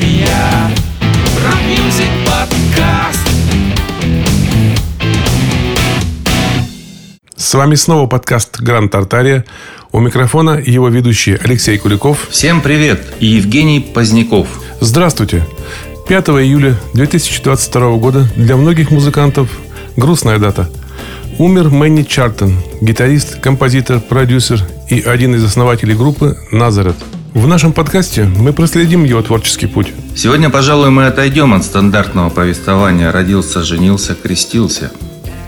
вами Rock Music Podcast С вами снова подкаст Гранд Тартария У микрофона его ведущие Алексей Куликов. Всем привет и Евгений Поздняков. Здравствуйте. 5 июля 2022 года для многих музыкантов грустная дата – Умер Мэнни Чартон, гитарист, композитор, продюсер и один из основателей группы «Назарет». В нашем подкасте мы проследим его творческий путь. Сегодня, пожалуй, мы отойдем от стандартного повествования «Родился, женился, крестился».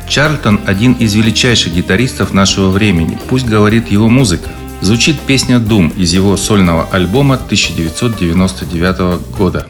Чарльтон – один из величайших гитаристов нашего времени, пусть говорит его музыка. Звучит песня «Дум» из его сольного альбома 1999 года.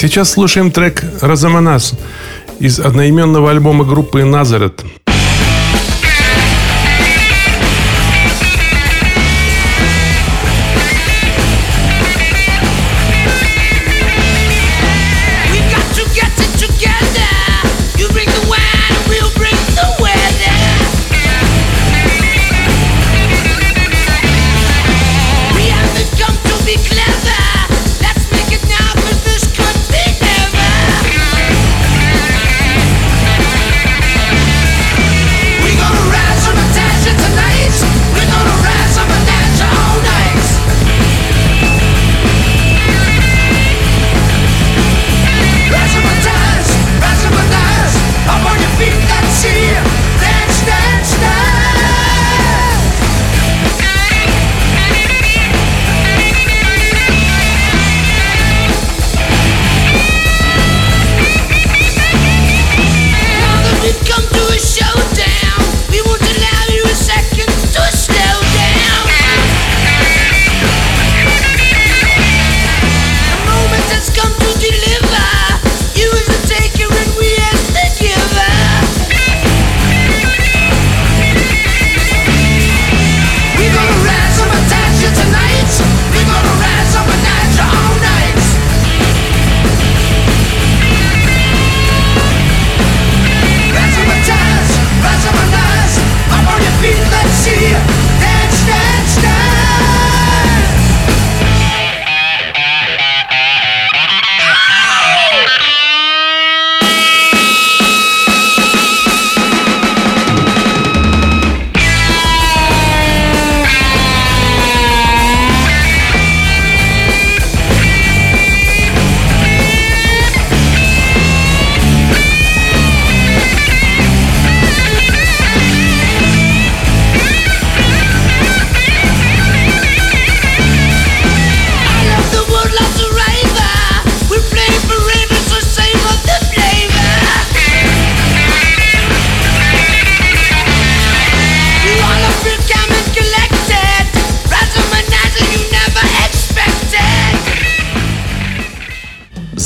Сейчас слушаем трек «Разаманас» из одноименного альбома группы «Назарет».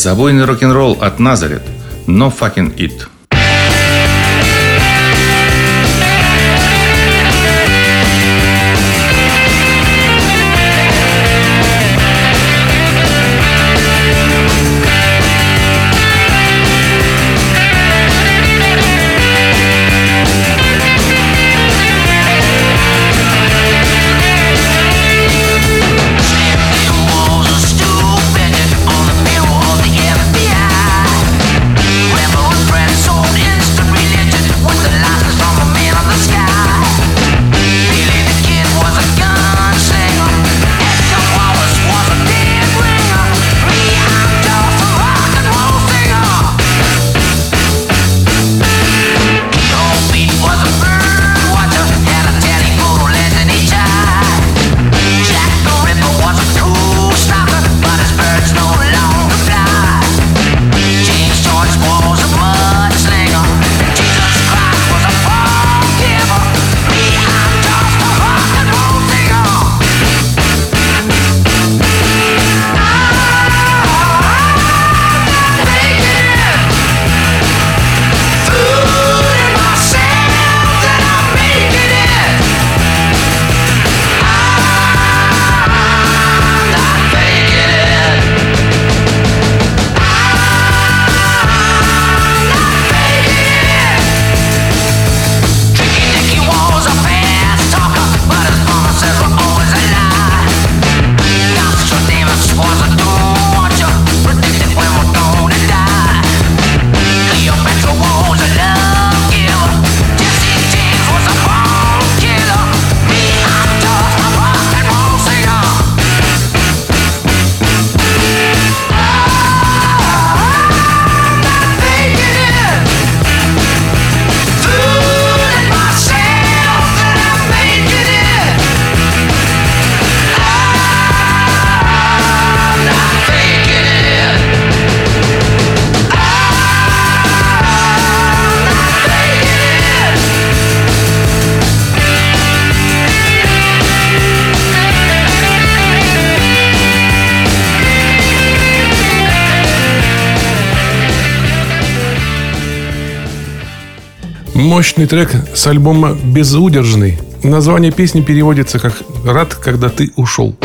Забойный рок-н-ролл от Назарет. No fucking it. мощный трек с альбома «Безудержный». Название песни переводится как «Рад, когда ты ушел».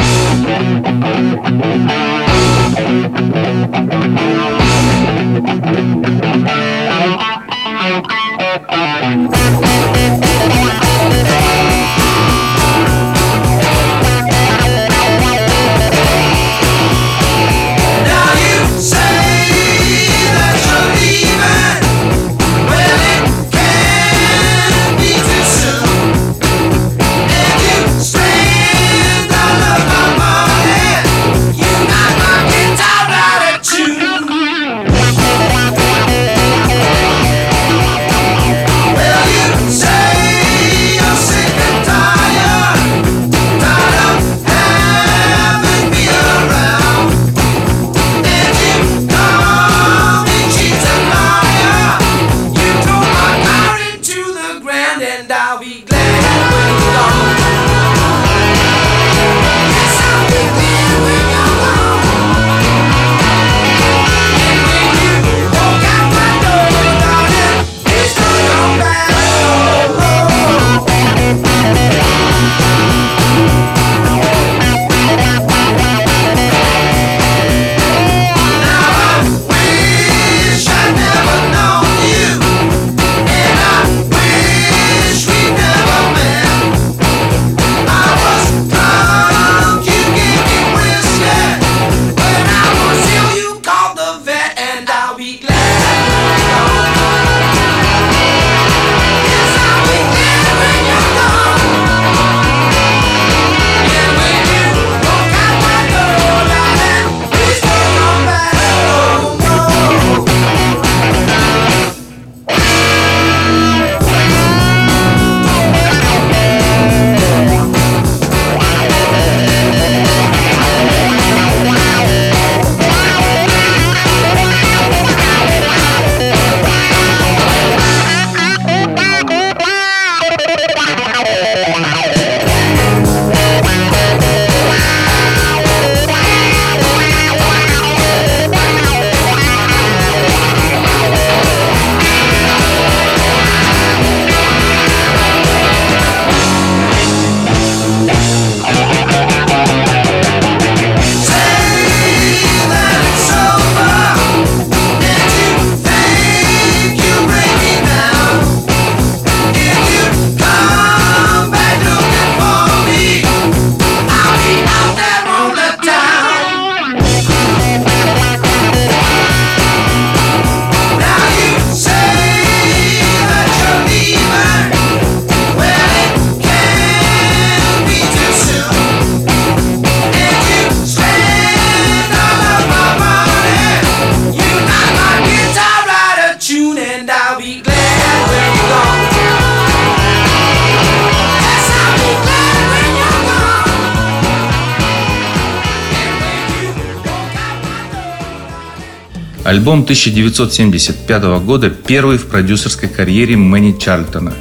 Альбом 1975 года первый в продюсерской карьере Мэнни Чарльтона.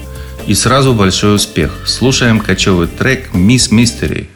И сразу большой успех. Слушаем кочевый трек «Miss Mystery».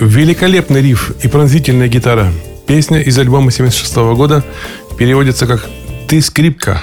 Великолепный риф и пронзительная гитара. Песня из альбома 76 года переводится как «Ты скрипка».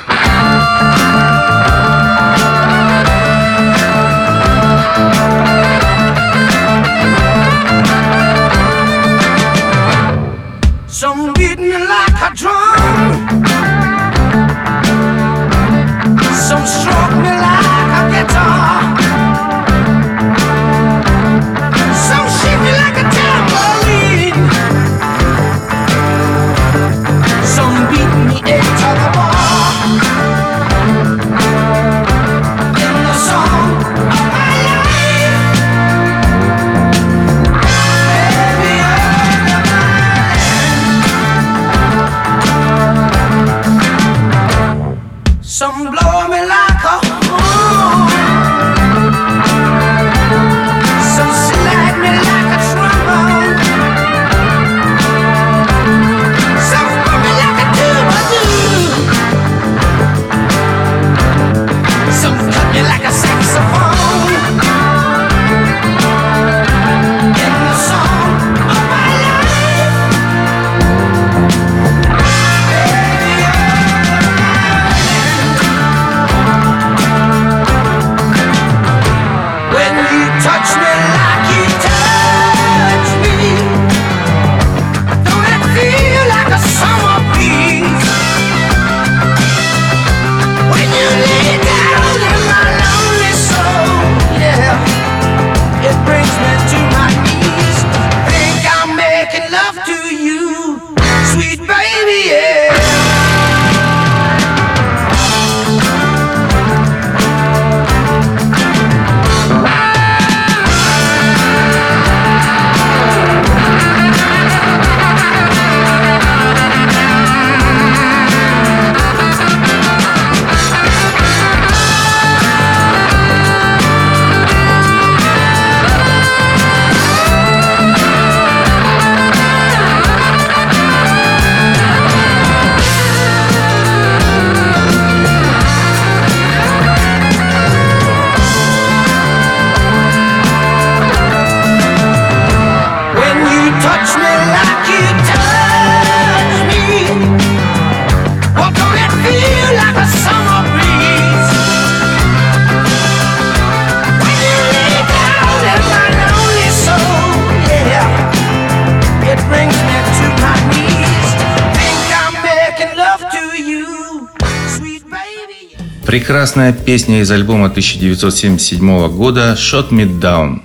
Прекрасная песня из альбома 1977 года «Shot Me Down».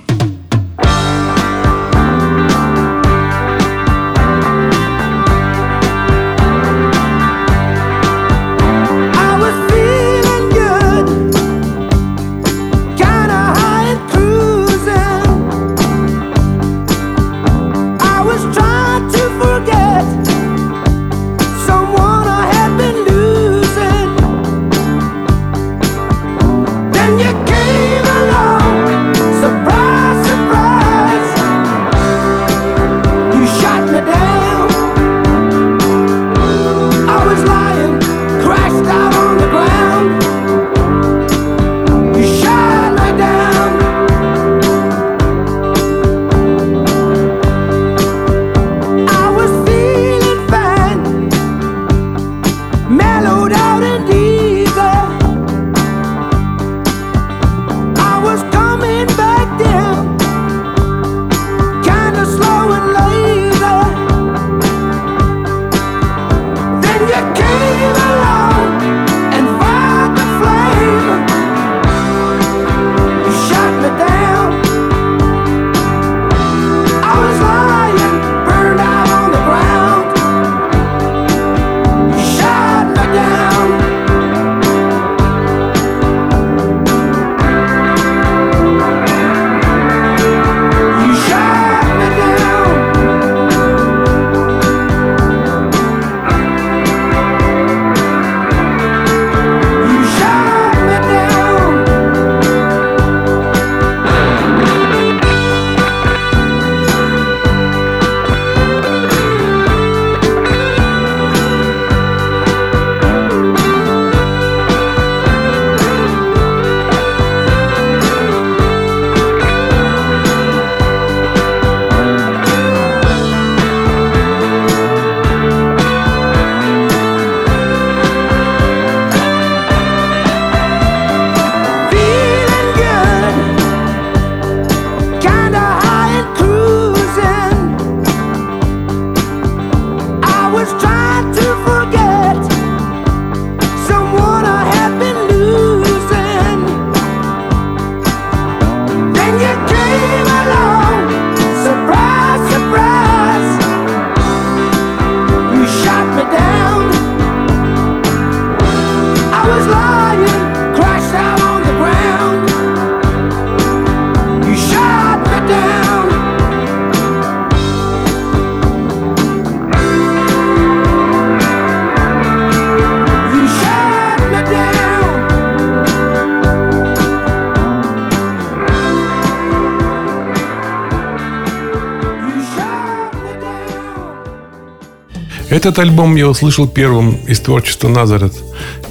Этот альбом я услышал первым из творчества «Назарет».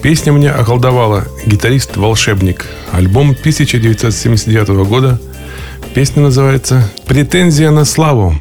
Песня мне околдовала гитарист «Волшебник». Альбом 1979 года. Песня называется «Претензия на славу».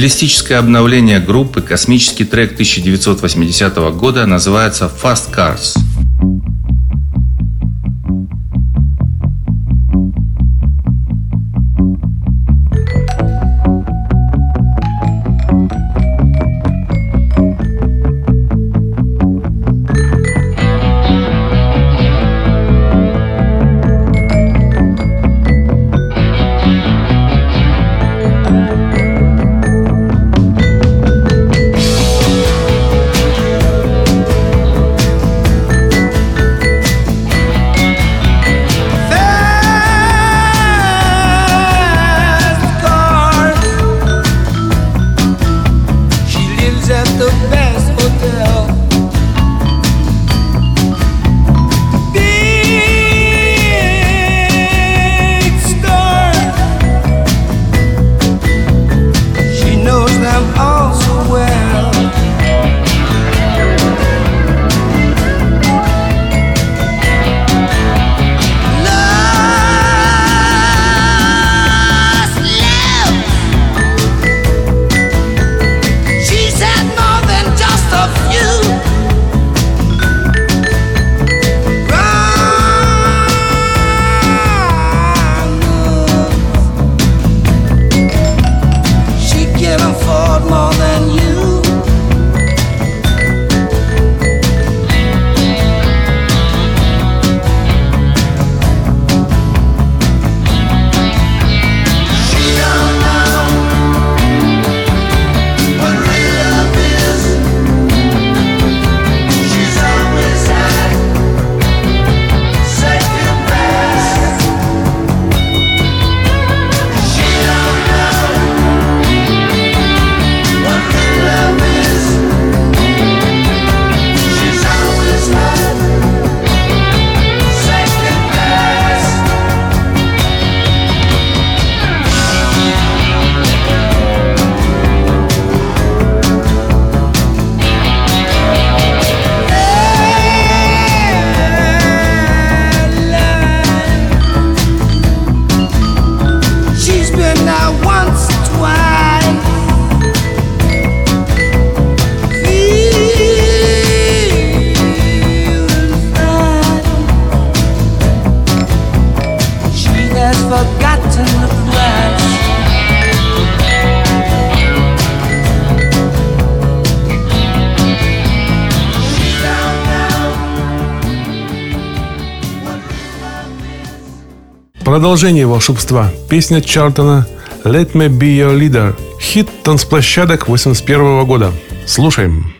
Стилистическое обновление группы космический трек 1980 года называется «Fast Cars». Продолжение волшебства. Песня Чартона «Let me be your leader». Хит танцплощадок 81 года. Слушаем.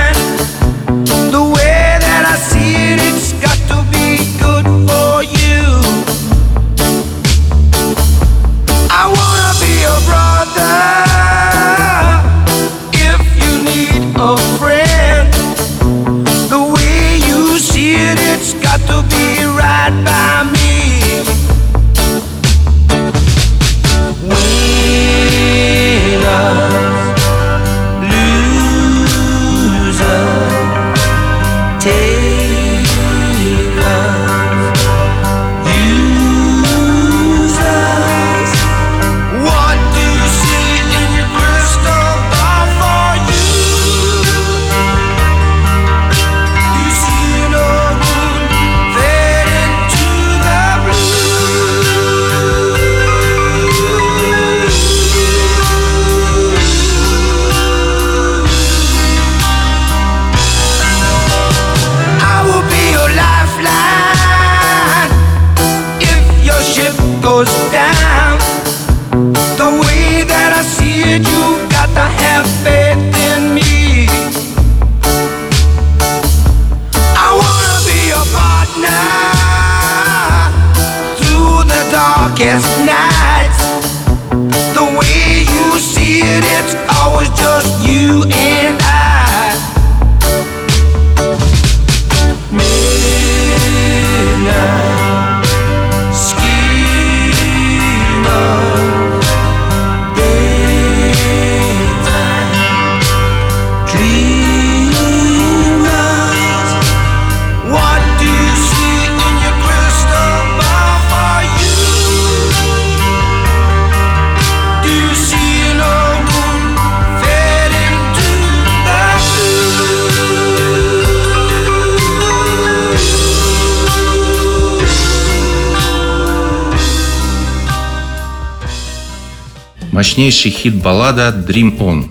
мощнейший хит-баллада «Dream On».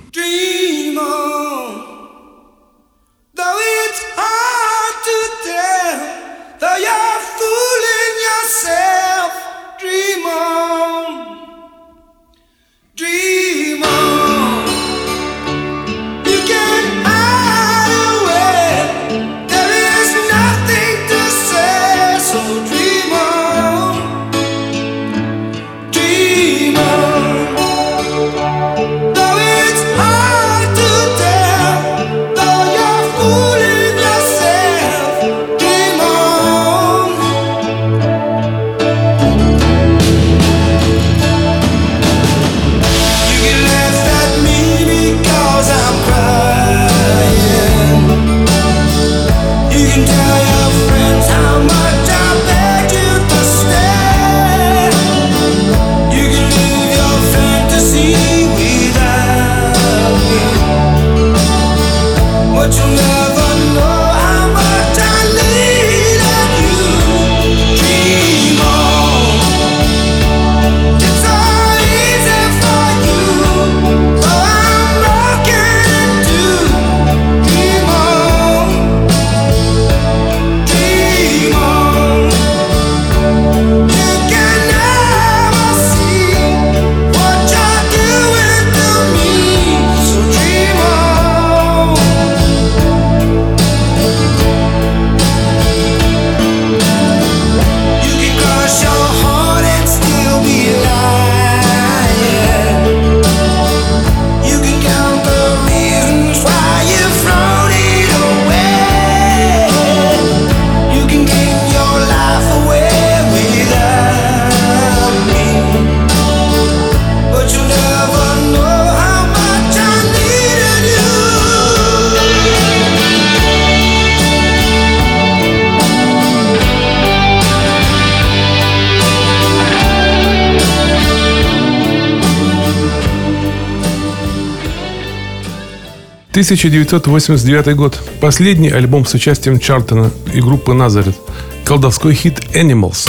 1989 год. Последний альбом с участием Чартона и группы Назарет. Колдовской хит «Animals».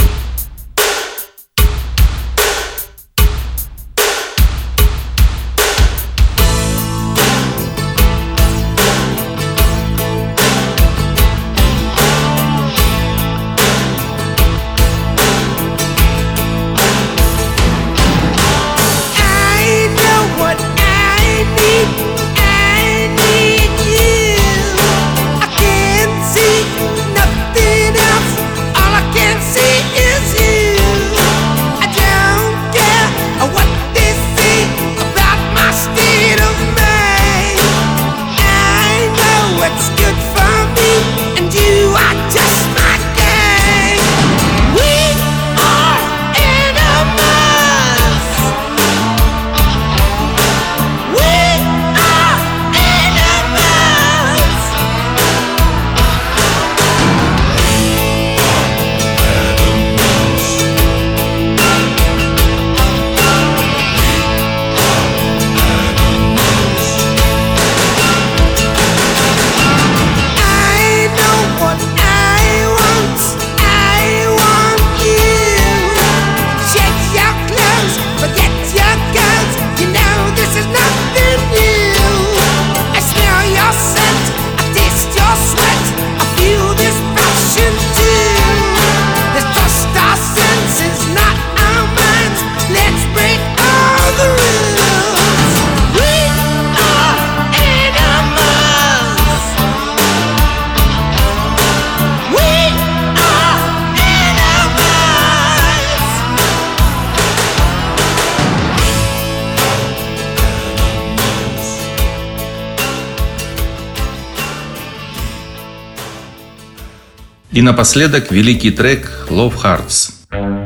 напоследок великий трек «Love Hearts».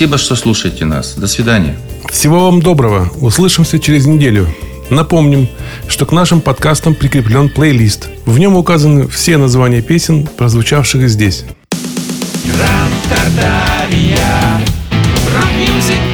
Спасибо, что слушаете нас. До свидания. Всего вам доброго. Услышимся через неделю. Напомним, что к нашим подкастам прикреплен плейлист. В нем указаны все названия песен, прозвучавших здесь. Gran Tartaria. Rock music podcast.